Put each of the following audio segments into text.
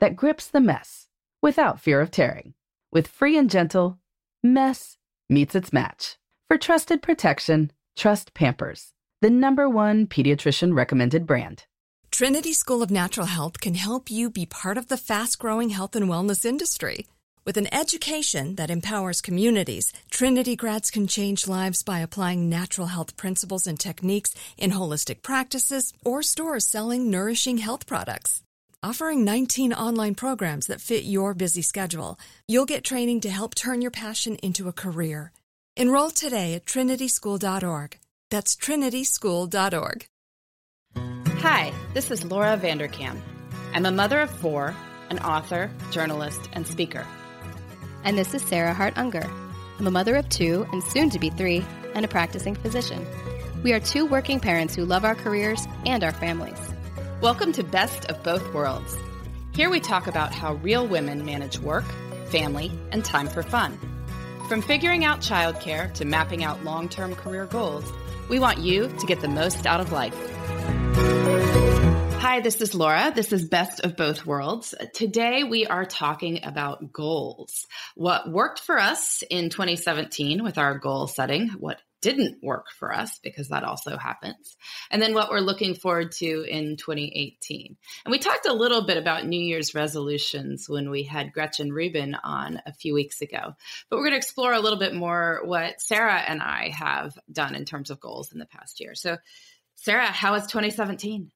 that grips the mess without fear of tearing. With free and gentle, mess meets its match. For trusted protection, trust Pampers, the number one pediatrician recommended brand. Trinity School of Natural Health can help you be part of the fast growing health and wellness industry. With an education that empowers communities, Trinity grads can change lives by applying natural health principles and techniques in holistic practices or stores selling nourishing health products. Offering 19 online programs that fit your busy schedule, you'll get training to help turn your passion into a career. Enroll today at trinityschool.org. That's trinityschool.org. Hi, this is Laura Vanderkam. I'm a mother of four, an author, journalist, and speaker. And this is Sarah Hart Unger. I'm a mother of two and soon to be three, and a practicing physician. We are two working parents who love our careers and our families. Welcome to Best of Both Worlds. Here we talk about how real women manage work, family, and time for fun. From figuring out childcare to mapping out long term career goals, we want you to get the most out of life. Hi, this is Laura. This is Best of Both Worlds. Today we are talking about goals. What worked for us in 2017 with our goal setting, what didn't work for us because that also happens. And then what we're looking forward to in 2018. And we talked a little bit about New Year's resolutions when we had Gretchen Rubin on a few weeks ago. But we're going to explore a little bit more what Sarah and I have done in terms of goals in the past year. So, Sarah, how was 2017?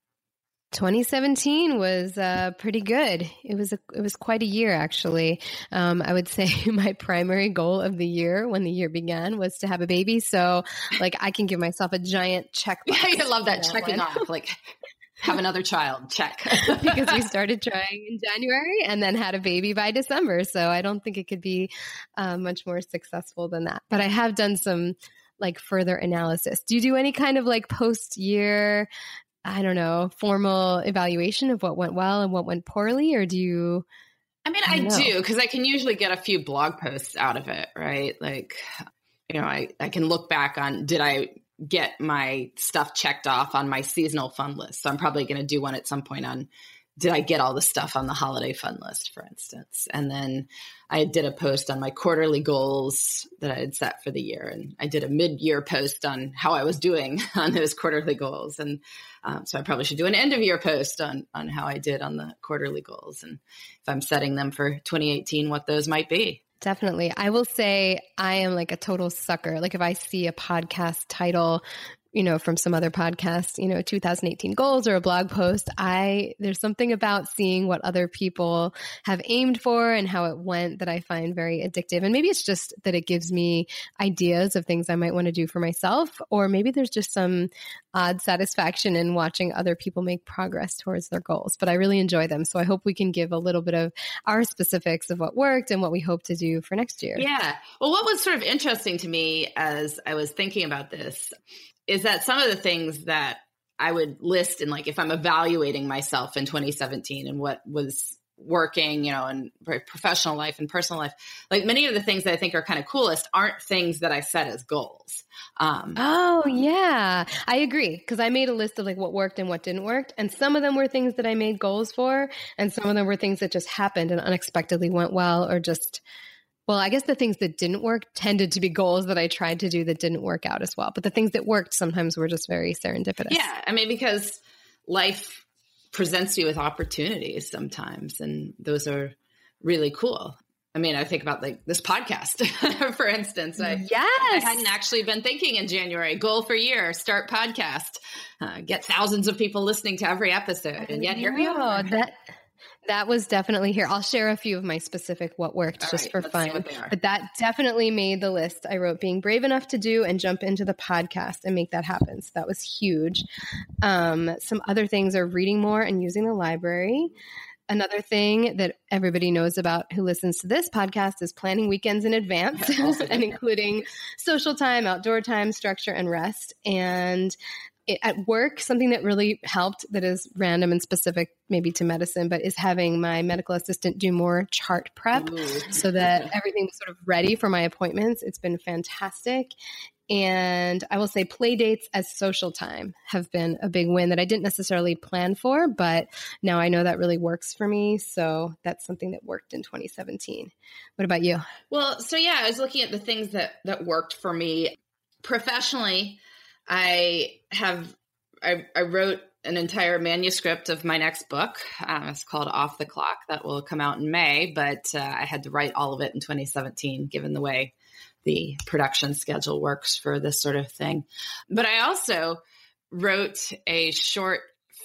2017 was uh, pretty good. It was a, it was quite a year actually. Um, I would say my primary goal of the year when the year began was to have a baby. So like I can give myself a giant check. Yeah, I love that, that checking one. off. Like have another child check because we started trying in January and then had a baby by December. So I don't think it could be uh, much more successful than that. But I have done some like further analysis. Do you do any kind of like post year I don't know, formal evaluation of what went well and what went poorly? Or do you? I mean, I, I do because I can usually get a few blog posts out of it, right? Like, you know, I, I can look back on did I get my stuff checked off on my seasonal fun list? So I'm probably going to do one at some point on did I get all the stuff on the holiday fun list, for instance? And then I did a post on my quarterly goals that I had set for the year. And I did a mid year post on how I was doing on those quarterly goals. And um, so I probably should do an end of year post on, on how I did on the quarterly goals. And if I'm setting them for 2018, what those might be. Definitely. I will say I am like a total sucker. Like if I see a podcast title you know, from some other podcast, you know, 2018 goals or a blog post, I, there's something about seeing what other people have aimed for and how it went that I find very addictive. And maybe it's just that it gives me ideas of things I might want to do for myself, or maybe there's just some odd satisfaction in watching other people make progress towards their goals. But I really enjoy them. So I hope we can give a little bit of our specifics of what worked and what we hope to do for next year. Yeah. Well, what was sort of interesting to me as I was thinking about this is that some of the things that I would list in like if I'm evaluating myself in 2017 and what was working, you know, and professional life and personal life, like many of the things that I think are kind of coolest aren't things that I set as goals. Um, oh yeah, I agree because I made a list of like what worked and what didn't work, and some of them were things that I made goals for, and some of them were things that just happened and unexpectedly went well, or just well, I guess the things that didn't work tended to be goals that I tried to do that didn't work out as well. But the things that worked sometimes were just very serendipitous. Yeah, I mean because life presents you with opportunities sometimes, and those are really cool. I mean, I think about like this podcast, for instance. I, yes. I hadn't actually been thinking in January, goal for year, start podcast, uh, get thousands of people listening to every episode. And yet here we are. That, that was definitely here. I'll share a few of my specific what worked All just right, for fun. But that definitely made the list. I wrote being brave enough to do and jump into the podcast and make that happen. So that was huge. Um, some other things are reading more and using the library. Another thing that everybody knows about who listens to this podcast is planning weekends in advance and including social time, outdoor time, structure, and rest. And at work, something that really helped that is random and specific maybe to medicine, but is having my medical assistant do more chart prep Ooh. so that everything was sort of ready for my appointments. It's been fantastic. And I will say play dates as social time have been a big win that I didn't necessarily plan for, but now I know that really works for me. So that's something that worked in 2017. What about you? Well, so yeah, I was looking at the things that that worked for me professionally. I have I, I wrote an entire manuscript of my next book. Um, it's called Off the Clock. That will come out in May, but uh, I had to write all of it in 2017, given the way the production schedule works for this sort of thing. But I also wrote a short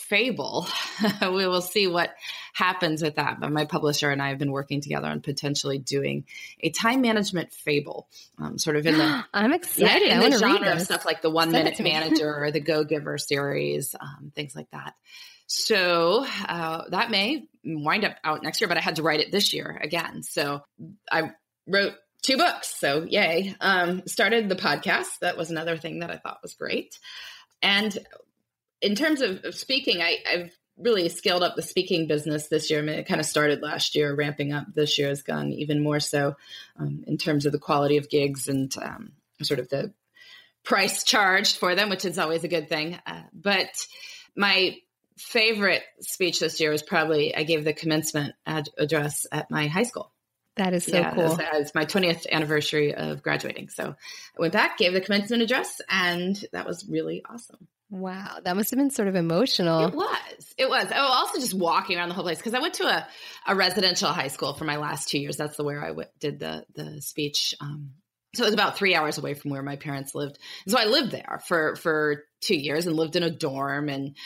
fable. we will see what happens with that. But my publisher and I have been working together on potentially doing a time management fable, um, sort of in the I'm excited. Yeah, in the genre of stuff like the One Send Minute Manager or the Go Giver series, um, things like that. So uh, that may wind up out next year, but I had to write it this year again. So I wrote two books. So yay. Um, started the podcast. That was another thing that I thought was great. And in terms of, of speaking, I, have really scaled up the speaking business this year. I mean, it kind of started last year, ramping up this year has gone even more so um, in terms of the quality of gigs and um, sort of the price charged for them, which is always a good thing. Uh, but my favorite speech this year was probably I gave the commencement ad- address at my high school. That is so yeah, cool. It's my 20th anniversary of graduating. So I went back, gave the commencement address, and that was really awesome. Wow, that must have been sort of emotional. It was. It was. Oh, also just walking around the whole place because I went to a, a residential high school for my last two years. That's the where I w- did the the speech. Um, so it was about three hours away from where my parents lived. So I lived there for for two years and lived in a dorm. And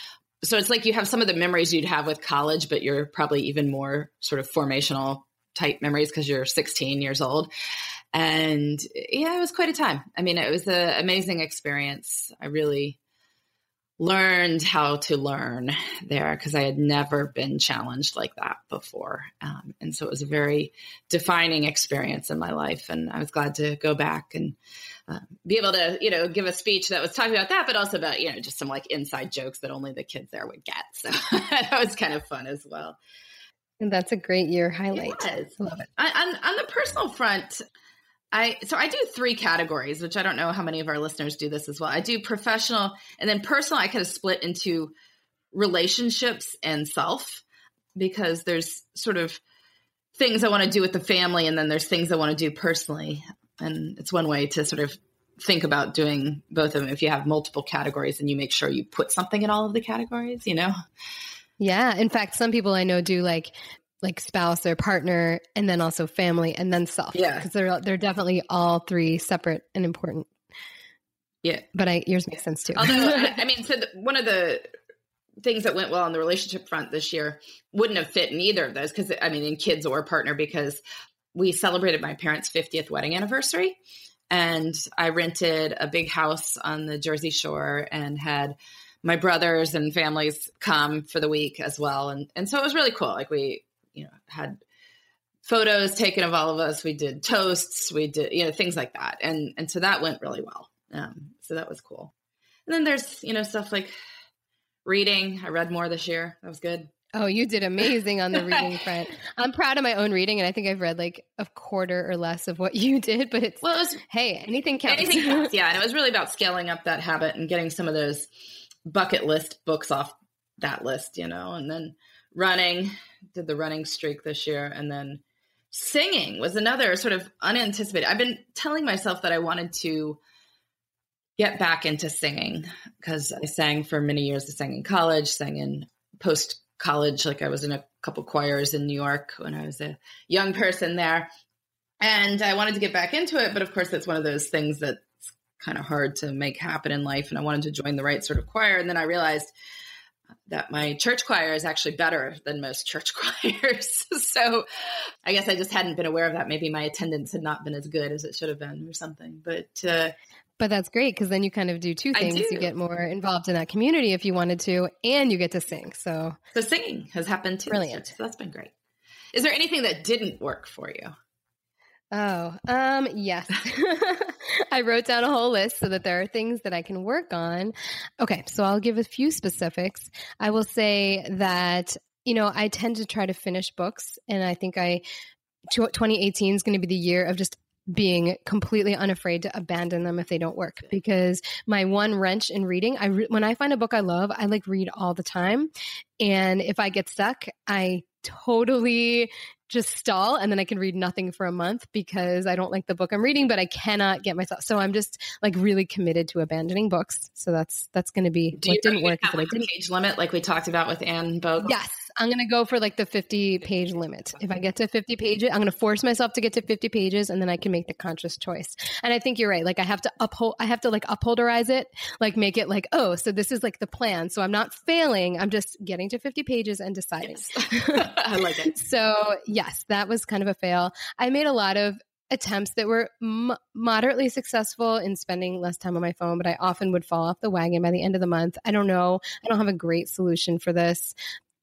so it's like you have some of the memories you'd have with college, but you're probably even more sort of formational type memories because you're 16 years old. And yeah, it was quite a time. I mean, it was an amazing experience. I really learned how to learn there because I had never been challenged like that before. Um, and so it was a very defining experience in my life. And I was glad to go back and uh, be able to, you know, give a speech that was talking about that, but also about, you know, just some like inside jokes that only the kids there would get. So that was kind of fun as well. And that's a great year highlight. It Love it. On, on the personal front, I so I do three categories, which I don't know how many of our listeners do this as well. I do professional and then personal. I kind of split into relationships and self because there's sort of things I want to do with the family, and then there's things I want to do personally. And it's one way to sort of think about doing both of them. If you have multiple categories, and you make sure you put something in all of the categories, you know. Yeah. In fact, some people I know do like like spouse or partner and then also family and then self. Yeah. Because they're they're definitely all three separate and important. Yeah. But I yours makes sense too. Although I mean, so the, one of the things that went well on the relationship front this year wouldn't have fit in either of those because I mean in kids or partner because we celebrated my parents' 50th wedding anniversary and I rented a big house on the Jersey Shore and had my brothers and families come for the week as well and and so it was really cool like we you know had photos taken of all of us we did toasts we did you know things like that and and so that went really well um, so that was cool and then there's you know stuff like reading i read more this year that was good Oh, you did amazing on the reading front. I'm proud of my own reading, and I think I've read like a quarter or less of what you did. But it's well, it was, hey, anything counts. Anything counts, yeah. And it was really about scaling up that habit and getting some of those bucket list books off that list, you know, and then running. Did the running streak this year, and then singing was another sort of unanticipated. I've been telling myself that I wanted to get back into singing because I sang for many years. I sang in college, sang in post college. Like I was in a couple choirs in New York when I was a young person there. And I wanted to get back into it. But of course, that's one of those things that's kind of hard to make happen in life. And I wanted to join the right sort of choir. And then I realized that my church choir is actually better than most church choirs. so I guess I just hadn't been aware of that. Maybe my attendance had not been as good as it should have been or something. But uh, but that's great because then you kind of do two things. Do. You get more involved in that community if you wanted to, and you get to sing. So, so singing has happened too. Brilliant. So that's been great. Is there anything that didn't work for you? Oh, um, yes. I wrote down a whole list so that there are things that I can work on. Okay, so I'll give a few specifics. I will say that, you know, I tend to try to finish books, and I think I 2018 is going to be the year of just being completely unafraid to abandon them if they don't work because my one wrench in reading i re- when i find a book i love i like read all the time and if i get stuck i totally just stall and then I can read nothing for a month because I don't like the book I'm reading, but I cannot get myself. So I'm just like really committed to abandoning books. So that's that's going to be Do what didn't work. Have, like, didn't page limit like we talked about with Anne Bogel. Yes, I'm going to go for like the 50 page limit. If I get to 50 pages, I'm going to force myself to get to 50 pages and then I can make the conscious choice. And I think you're right. Like I have to uphold, I have to like upholderize it, like make it like, oh, so this is like the plan. So I'm not failing. I'm just getting to 50 pages and deciding. Yes. I like it. so yes, that was kind of a fail. I made a lot of attempts that were m- moderately successful in spending less time on my phone, but I often would fall off the wagon by the end of the month. I don't know. I don't have a great solution for this.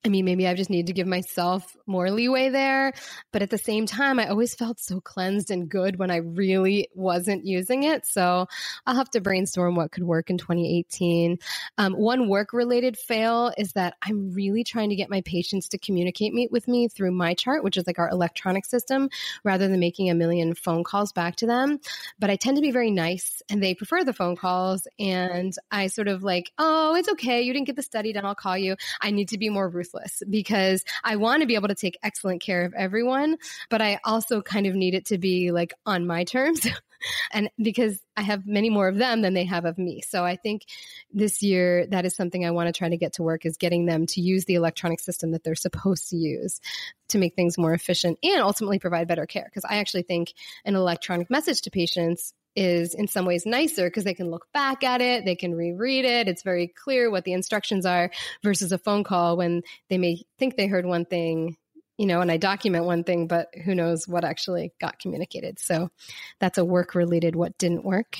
I mean, maybe I just need to give myself more leeway there. But at the same time, I always felt so cleansed and good when I really wasn't using it. So I'll have to brainstorm what could work in 2018. Um, one work related fail is that I'm really trying to get my patients to communicate with me through my chart, which is like our electronic system, rather than making a million phone calls back to them. But I tend to be very nice and they prefer the phone calls. And I sort of like, oh, it's okay. You didn't get the study done. I'll call you. I need to be more ruthless ruthless because I want to be able to take excellent care of everyone, but I also kind of need it to be like on my terms. and because I have many more of them than they have of me. So I think this year that is something I want to try to get to work is getting them to use the electronic system that they're supposed to use to make things more efficient and ultimately provide better care. Because I actually think an electronic message to patients is in some ways nicer because they can look back at it, they can reread it. It's very clear what the instructions are versus a phone call when they may think they heard one thing, you know, and I document one thing, but who knows what actually got communicated. So that's a work related what didn't work.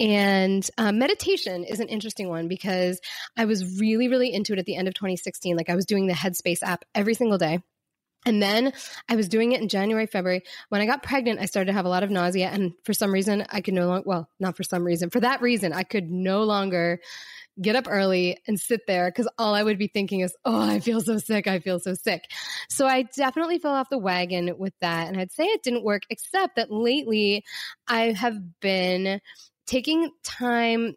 And uh, meditation is an interesting one because I was really, really into it at the end of 2016. Like I was doing the Headspace app every single day. And then I was doing it in January, February. When I got pregnant, I started to have a lot of nausea. And for some reason, I could no longer, well, not for some reason, for that reason, I could no longer get up early and sit there because all I would be thinking is, oh, I feel so sick. I feel so sick. So I definitely fell off the wagon with that. And I'd say it didn't work, except that lately I have been taking time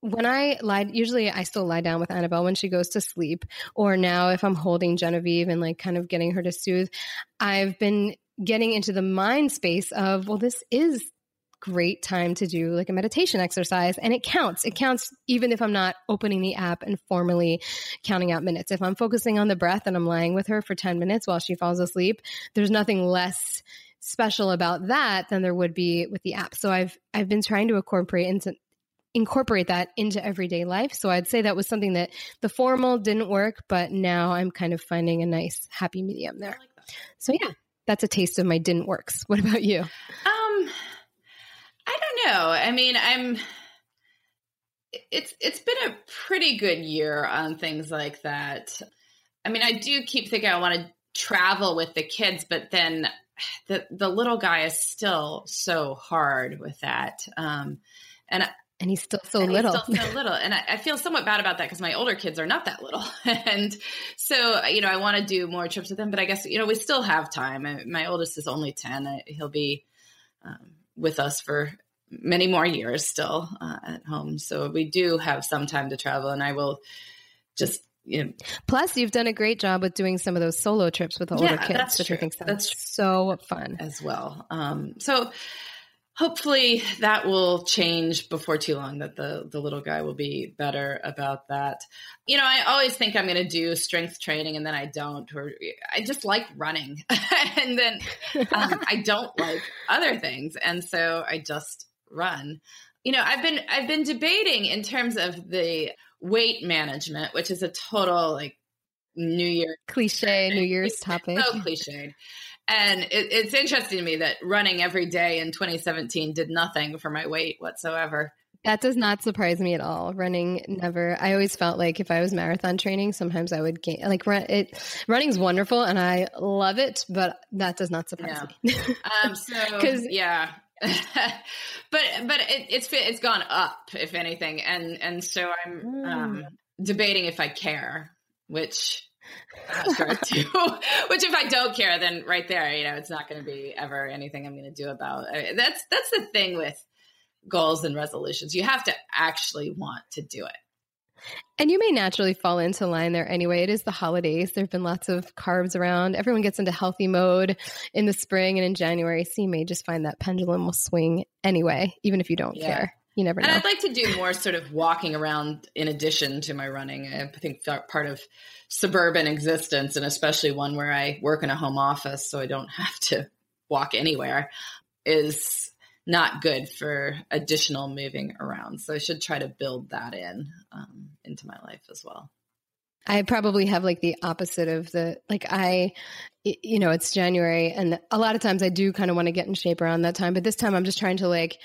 when I lie, usually I still lie down with Annabelle when she goes to sleep. Or now, if I'm holding Genevieve and like kind of getting her to soothe, I've been getting into the mind space of, well, this is great time to do like a meditation exercise and it counts. It counts even if I'm not opening the app and formally counting out minutes. If I'm focusing on the breath and I'm lying with her for 10 minutes while she falls asleep, there's nothing less special about that than there would be with the app. So I've I've been trying to incorporate into incorporate that into everyday life. So I'd say that was something that the formal didn't work, but now I'm kind of finding a nice happy medium there. Like so yeah, that's a taste of my didn't works. What about you? Um I don't know. I mean, I'm it's it's been a pretty good year on things like that. I mean, I do keep thinking I want to travel with the kids, but then the the little guy is still so hard with that. Um, and And he's still so and little. Still so little. And I, I, feel somewhat bad about that because my older kids are not that little. and so, you know, I want to do more trips with them, but I guess, you know, we still have time. I, my oldest is only 10. I, he'll be um, with us for many more years still uh, at home. So we do have some time to travel and I will just you know, Plus, you've done a great job with doing some of those solo trips with the older yeah, kids, which true. I think sounds that's so fun as well. Um, so hopefully that will change before too long that the the little guy will be better about that. You know i always think i'm going to do strength training and then i don't or i just like running. And then um, i don't like other things and so i just run. You know i've been i've been debating in terms of the weight management which is a total like new year cliche new year's topic so cliched and it, it's interesting to me that running every day in 2017 did nothing for my weight whatsoever. That does not surprise me at all. Running never. I always felt like if I was marathon training, sometimes I would gain. Like run, it, running's wonderful and I love it, but that does not surprise me. um, so yeah, but but it, it's it's gone up if anything, and and so I'm mm. um, debating if I care, which. Which, if I don't care, then right there, you know, it's not going to be ever anything I'm going to do about. It. That's that's the thing with goals and resolutions. You have to actually want to do it. And you may naturally fall into line there anyway. It is the holidays. There have been lots of carbs around. Everyone gets into healthy mode in the spring and in January. So you may just find that pendulum will swing anyway, even if you don't yeah. care. You never know. And I'd like to do more sort of walking around in addition to my running. I think part of suburban existence, and especially one where I work in a home office, so I don't have to walk anywhere, is not good for additional moving around. So I should try to build that in um, into my life as well. I probably have like the opposite of the like I you know it's January and a lot of times I do kind of want to get in shape around that time but this time I'm just trying to like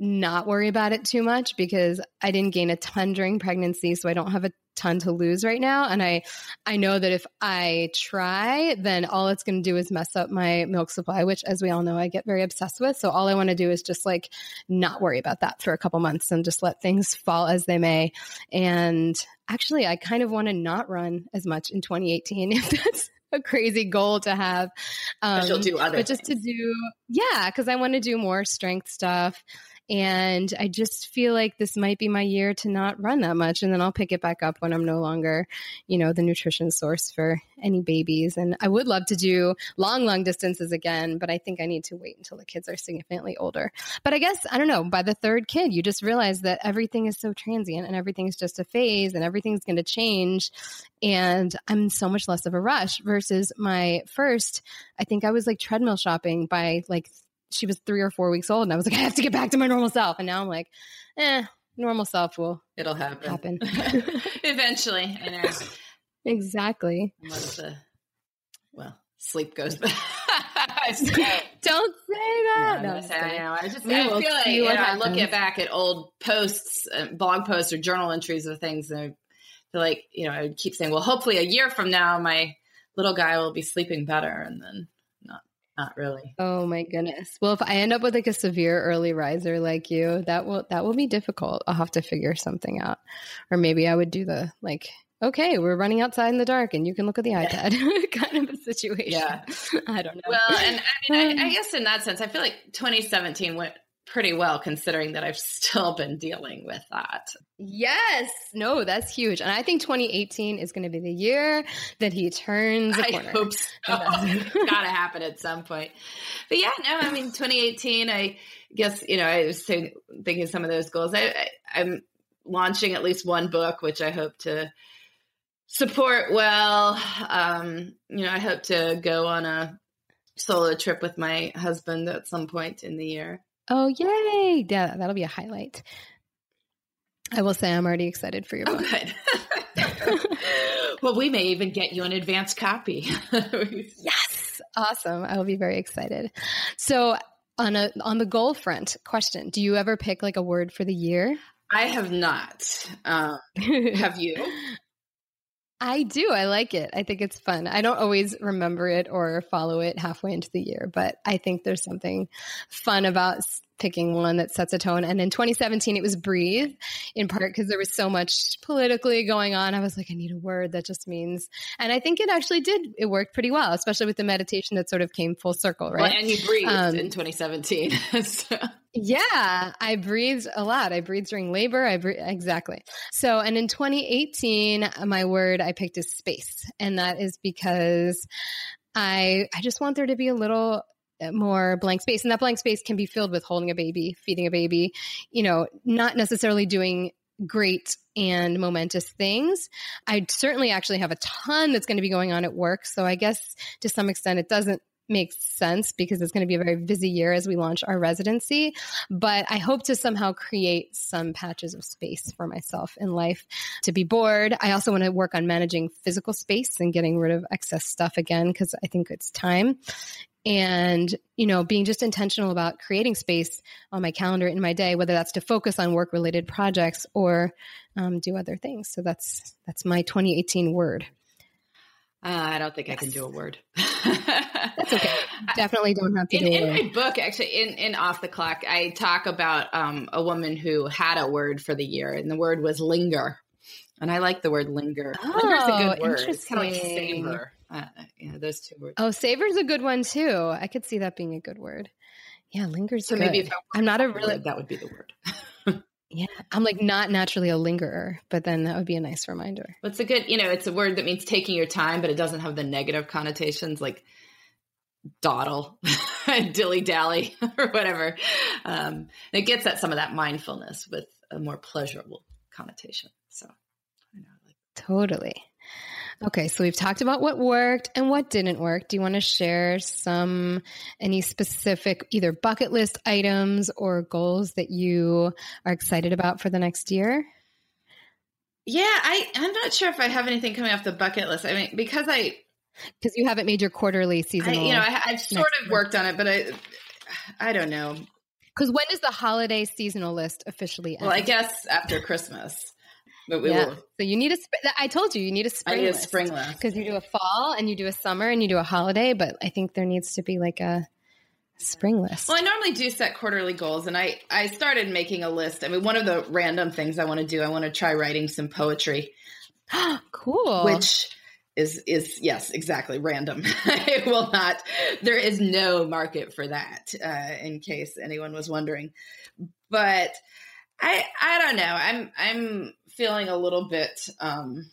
not worry about it too much because I didn't gain a ton during pregnancy, so I don't have a ton to lose right now. And I, I know that if I try, then all it's going to do is mess up my milk supply, which, as we all know, I get very obsessed with. So all I want to do is just like not worry about that for a couple months and just let things fall as they may. And actually, I kind of want to not run as much in 2018 if that's a crazy goal to have. Um, but you'll do other, but just to do, yeah, because I want to do more strength stuff. And I just feel like this might be my year to not run that much. And then I'll pick it back up when I'm no longer, you know, the nutrition source for any babies. And I would love to do long, long distances again, but I think I need to wait until the kids are significantly older. But I guess, I don't know, by the third kid, you just realize that everything is so transient and everything's just a phase and everything's going to change. And I'm so much less of a rush versus my first, I think I was like treadmill shopping by like she was three or four weeks old and I was like, I have to get back to my normal self. And now I'm like, eh, normal self will it'll happen. Happen. Eventually. I know. Exactly. Once the well, sleep goes back. Don't say that. No, no I know. I just I feel like you know, I look at back at old posts, uh, blog posts, or journal entries of things, and I feel like you know I would keep saying, "Well, hopefully, a year from now, my little guy will be sleeping better," and then not really. Oh my goodness. Well, if I end up with like a severe early riser like you, that will that will be difficult. I'll have to figure something out. Or maybe I would do the like okay, we're running outside in the dark and you can look at the iPad kind of a situation. Yeah. I don't know. Well, and I mean, I, I, um, guess in that sense, I feel like 2017 went pretty well considering that I've still been dealing with that. Yes. No, that's huge. And I think 2018 is going to be the year that he turns a corner. I hope so. Gotta happen at some point. But yeah, no, I mean, 2018, I guess, you know, I was thinking some of those goals. I, I, I'm launching at least one book, which I hope to support well. Um, you know, I hope to go on a solo trip with my husband at some point in the year. Oh, yay. Yeah, that'll be a highlight. I will say I'm already excited for your book. Oh, well, we may even get you an advance copy. yes. Awesome. I will be very excited. So, on a on the goal front, question, do you ever pick like a word for the year? I have not. Um, have you? I do. I like it. I think it's fun. I don't always remember it or follow it halfway into the year, but I think there's something fun about picking one that sets a tone. And in 2017, it was breathe, in part because there was so much politically going on. I was like, I need a word that just means, and I think it actually did. It worked pretty well, especially with the meditation that sort of came full circle, right? Well, and you breathed um, in 2017. so. Yeah, I breathed a lot. I breathed during labor. I breathed, exactly. So, and in 2018, my word I picked is space, and that is because I I just want there to be a little more blank space. And that blank space can be filled with holding a baby, feeding a baby, you know, not necessarily doing great and momentous things. I certainly actually have a ton that's going to be going on at work. So I guess to some extent it doesn't make sense because it's going to be a very busy year as we launch our residency. But I hope to somehow create some patches of space for myself in life to be bored. I also want to work on managing physical space and getting rid of excess stuff again because I think it's time and you know being just intentional about creating space on my calendar in my day whether that's to focus on work related projects or um, do other things. So that's that's my 2018 word. Uh, i don't think yes. i can do a word. That's okay. Definitely don't have to in, do it. in my book actually in, in off the clock i talk about um, a woman who had a word for the year and the word was linger. And i like the word linger. Oh, linger's a good word. It's kind of like savor uh, yeah, those two words. Oh, savor's a good one too. I could see that being a good word. Yeah, lingers. So good. maybe if I'm not a really that would be the word. yeah, I'm like not naturally a lingerer, but then that would be a nice reminder. It's a good, you know, it's a word that means taking your time, but it doesn't have the negative connotations like dawdle, dilly dally, or whatever. Um, it gets at some of that mindfulness with a more pleasurable connotation. So, I know, like totally. Okay, so we've talked about what worked and what didn't work. Do you want to share some any specific either bucket list items or goals that you are excited about for the next year? Yeah, I I'm not sure if I have anything coming off the bucket list. I mean, because I because you haven't made your quarterly seasonal. I, you know, I, have sort of worked on it, but I I don't know. Because when does the holiday seasonal list officially end? Well, I guess after Christmas. But we yeah. will. So you need a. I told you you need a spring. I need a spring list because you do a fall and you do a summer and you do a holiday. But I think there needs to be like a spring list. Well, I normally do set quarterly goals, and I I started making a list. I mean, one of the random things I want to do, I want to try writing some poetry. cool. Which is is yes, exactly random. it will not. There is no market for that. Uh, in case anyone was wondering, but I I don't know. I'm I'm feeling a little bit um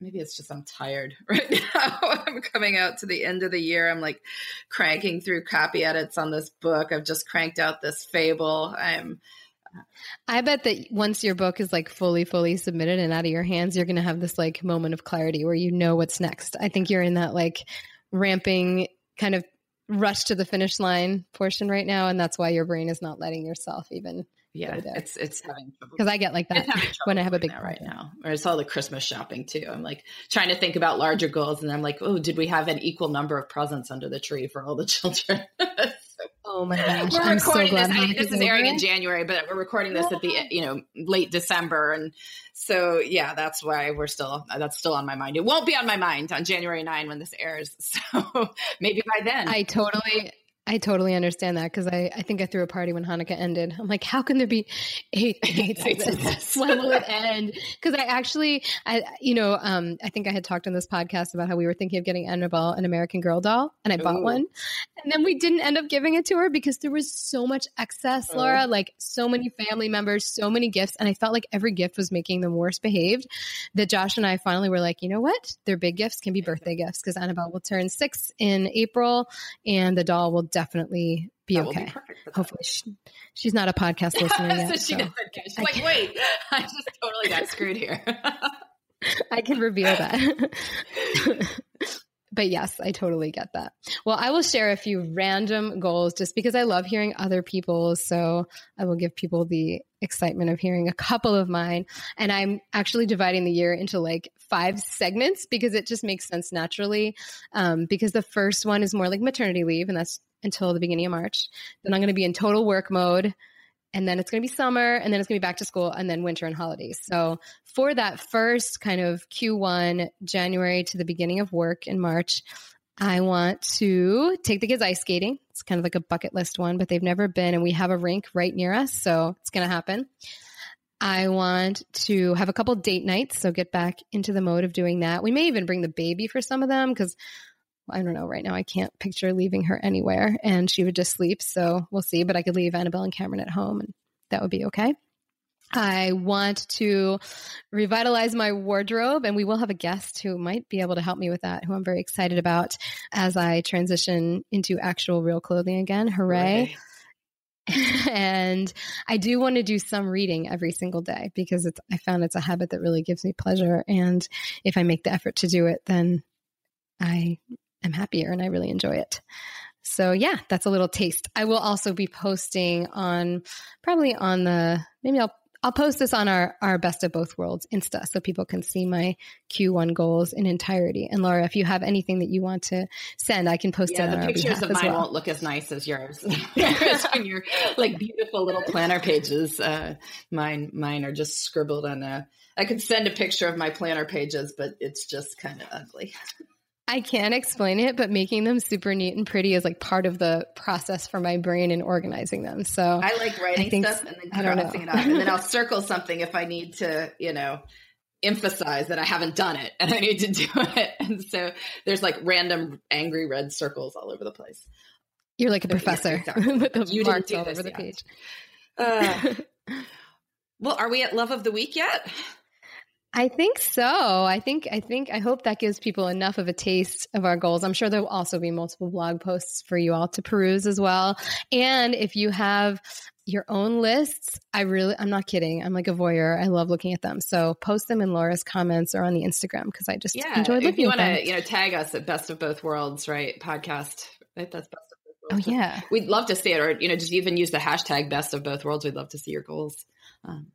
maybe it's just I'm tired right now. I'm coming out to the end of the year. I'm like cranking through copy edits on this book. I've just cranked out this fable. I'm I bet that once your book is like fully, fully submitted and out of your hands, you're going to have this like moment of clarity where you know what's next. I think you're in that like ramping kind of rush to the finish line portion right now. And that's why your brain is not letting yourself even yeah, it's it's having trouble because I get like that when I have a big right now. Or it's all the Christmas shopping too. I'm like trying to think about larger goals, and I'm like, oh, did we have an equal number of presents under the tree for all the children? so, oh my gosh! We're I'm recording so this. I, this is airing in January, but we're recording this at the you know late December, and so yeah, that's why we're still that's still on my mind. It won't be on my mind on January 9 when this airs. So maybe by then. I totally I totally understand that because I, I think I threw a party when Hanukkah ended. I'm like, how can there be eight nights of this? when will it end? Because I actually, I you know, um, I think I had talked on this podcast about how we were thinking of getting Annabelle an American Girl doll, and I Ooh. bought one, and then we didn't end up giving it to her because there was so much excess, oh. Laura. Like so many family members, so many gifts, and I felt like every gift was making them worse behaved. That Josh and I finally were like, you know what? Their big gifts can be birthday gifts because Annabelle will turn six in April, and the doll will definitely be that okay. Be Hopefully, she, she's not a podcast listener yet. so she so. She's like, wait, I just totally got screwed here. I can reveal that. but yes, I totally get that. Well, I will share a few random goals just because I love hearing other people's. So I will give people the excitement of hearing a couple of mine. And I'm actually dividing the year into like five segments because it just makes sense naturally. Um, because the first one is more like maternity leave, and that's until the beginning of March. Then I'm going to be in total work mode. And then it's going to be summer, and then it's going to be back to school, and then winter and holidays. So, for that first kind of Q1, January to the beginning of work in March, I want to take the kids ice skating. It's kind of like a bucket list one, but they've never been, and we have a rink right near us, so it's going to happen. I want to have a couple date nights, so get back into the mode of doing that. We may even bring the baby for some of them because I don't know right now. I can't picture leaving her anywhere, and she would just sleep. So we'll see. But I could leave Annabelle and Cameron at home, and that would be okay. I want to revitalize my wardrobe, and we will have a guest who might be able to help me with that, who I'm very excited about as I transition into actual real clothing again. Hooray. and I do want to do some reading every single day because it's I found it's a habit that really gives me pleasure and if I make the effort to do it then I am happier and I really enjoy it. So yeah, that's a little taste. I will also be posting on probably on the maybe I'll I'll post this on our, our best of both worlds Insta so people can see my Q1 goals in entirety. And Laura, if you have anything that you want to send, I can post yeah, it. The pictures of mine well. won't look as nice as yours. when you're like beautiful little planner pages, uh, mine mine are just scribbled on a. I could send a picture of my planner pages, but it's just kind of ugly. I can't explain it, but making them super neat and pretty is like part of the process for my brain and organizing them. So I like writing I think, stuff and then crossing it off, and then I'll circle something if I need to, you know, emphasize that I haven't done it and I need to do it. And so there's like random angry red circles all over the place. You're like a professor exactly. with the you marks all over the page. Uh, well, are we at love of the week yet? I think so. I think I think I hope that gives people enough of a taste of our goals. I'm sure there will also be multiple blog posts for you all to peruse as well. And if you have your own lists, I really I'm not kidding. I'm like a voyeur. I love looking at them. So post them in Laura's comments or on the Instagram because I just yeah, enjoy looking at them. if you want to, you know, tag us at Best of Both Worlds, right? Podcast. Right? That's best of both worlds. Oh yeah. We'd love to see it or you know, just even use the hashtag best of both worlds. We'd love to see your goals. Um,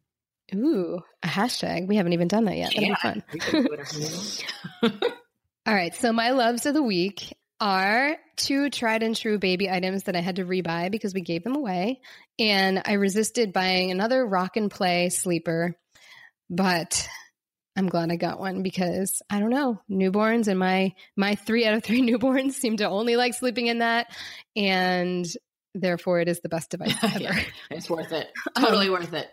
Ooh, a hashtag. We haven't even done that yet. That'll yeah, be fun. All right. So my loves of the week are two tried and true baby items that I had to rebuy because we gave them away. And I resisted buying another rock and play sleeper, but I'm glad I got one because I don't know, newborns and my my 3 out of 3 newborns seem to only like sleeping in that and therefore it is the best device ever. yeah, it's worth it. Totally um, worth it.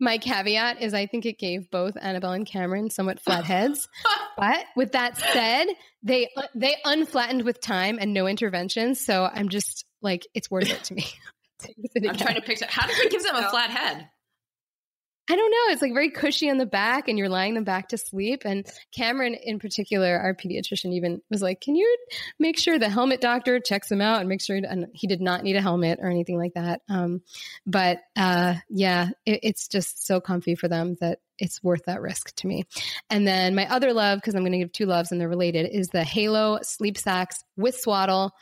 My caveat is I think it gave both Annabelle and Cameron somewhat flat heads. but with that said, they they unflattened with time and no intervention. So I'm just like, it's worth it to me. I'm trying to picture how does it give them a flat head? I don't know. It's like very cushy on the back, and you're lying them back to sleep. And Cameron, in particular, our pediatrician, even was like, "Can you make sure the helmet doctor checks him out and make sure?" And he did not need a helmet or anything like that. Um, but uh, yeah, it, it's just so comfy for them that it's worth that risk to me. And then my other love, because I'm going to give two loves and they're related, is the Halo sleep sacks with swaddle,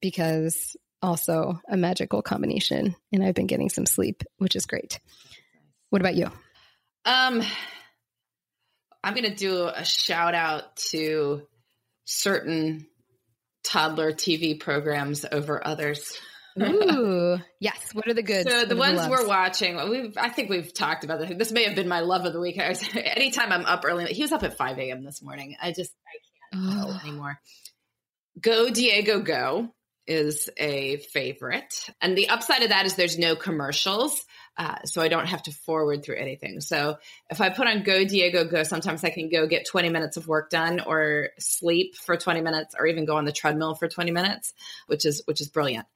because also a magical combination. And I've been getting some sleep, which is great. What about you? Um, I'm going to do a shout out to certain toddler TV programs over others. Ooh, yes. What are the good? So the ones the we're watching, we I think we've talked about this. This may have been my love of the week. Was, anytime I'm up early, he was up at 5 a.m. this morning. I just I can't oh. anymore. Go Diego Go is a favorite, and the upside of that is there's no commercials. Uh, so I don't have to forward through anything. So if I put on Go Diego Go, sometimes I can go get 20 minutes of work done or sleep for 20 minutes or even go on the treadmill for 20 minutes, which is which is brilliant.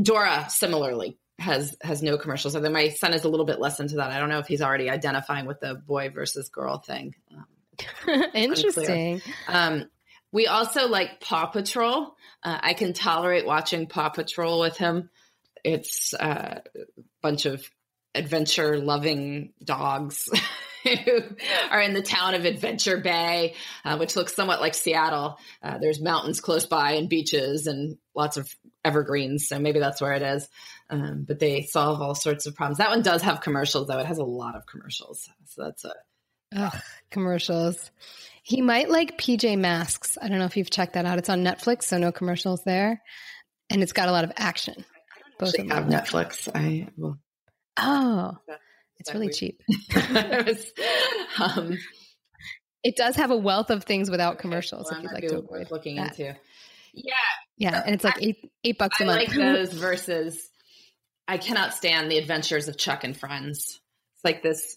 Dora similarly has has no commercials. Although my son is a little bit less into that. I don't know if he's already identifying with the boy versus girl thing. Um, Interesting. Um, we also like Paw Patrol. Uh, I can tolerate watching Paw Patrol with him. It's uh, a bunch of adventure loving dogs who are in the town of Adventure Bay, uh, which looks somewhat like Seattle. Uh, there's mountains close by and beaches and lots of evergreens. So maybe that's where it is. Um, but they solve all sorts of problems. That one does have commercials, though. It has a lot of commercials. So that's a. Ugh, commercials. He might like PJ Masks. I don't know if you've checked that out. It's on Netflix, so no commercials there. And it's got a lot of action. Both of them. have Netflix. I will Oh, it's really weird? cheap. was, um, it does have a wealth of things without commercials. Well, if you'd like to avoid looking that. into. Yeah, yeah, and it's like eight eight bucks a I month. like those versus. I cannot stand the Adventures of Chuck and Friends. It's like this.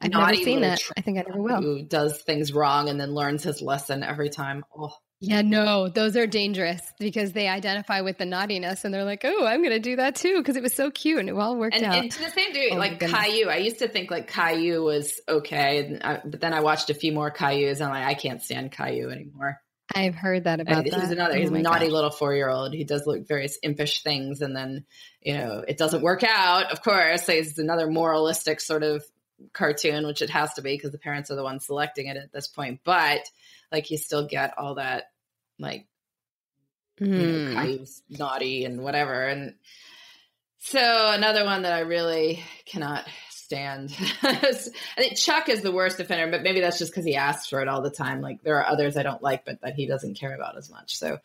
I've never seen that. I think I never will. Who does things wrong and then learns his lesson every time? Oh, Yeah, no, those are dangerous because they identify with the naughtiness and they're like, oh, I'm going to do that too because it was so cute and it all worked and, out. and to the same degree, Oh like. Caillou. I used to think like Caillou was okay, and I, but then I watched a few more Cailloux, and I'm like, I can't stand Caillou anymore. I've heard that about And that. he's another. Oh He's a naughty gosh. little four year old. He does look various impish things, and then you know it doesn't work out. Of course, so it's another moralistic sort of cartoon, which it has to be because the parents are the ones selecting it at this point. But like, you still get all that like you know, Mm. Caillou's naughty and whatever. And so another one that I really cannot stand. I think Chuck is the worst offender, but maybe that's just because he asks for it all the time. Like there are others I don't like, but that he doesn't care about as much. So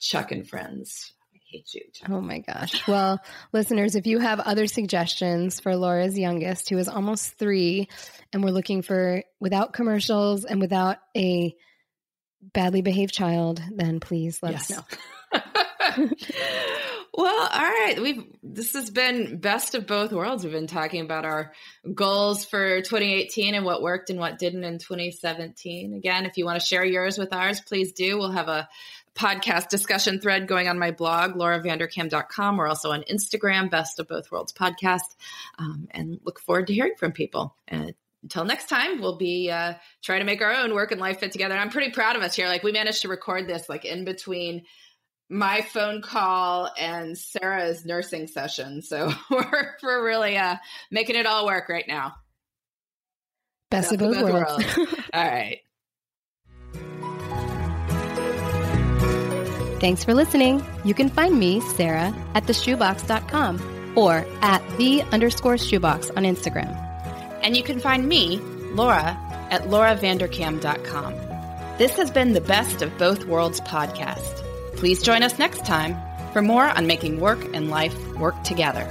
Chuck and Friends. Hate you. Oh my gosh. Well, listeners, if you have other suggestions for Laura's youngest, who is almost three, and we're looking for without commercials and without a badly behaved child, then please let us know. well, all right. We've this has been best of both worlds. We've been talking about our goals for 2018 and what worked and what didn't in 2017. Again, if you want to share yours with ours, please do. We'll have a podcast discussion thread going on my blog, lauravanderkam.com. We're also on Instagram, Best of Both Worlds Podcast, um, and look forward to hearing from people. And until next time, we'll be uh, trying to make our own work and life fit together. And I'm pretty proud of us here. Like we managed to record this like in between my phone call and Sarah's nursing session. So we're we're really uh, making it all work right now. Best of Best both worlds. All right. Thanks for listening. You can find me, Sarah, at theshoebox.com or at the underscore shoebox on Instagram. And you can find me, Laura, at lauravanderkam.com. This has been the Best of Both Worlds podcast. Please join us next time for more on making work and life work together.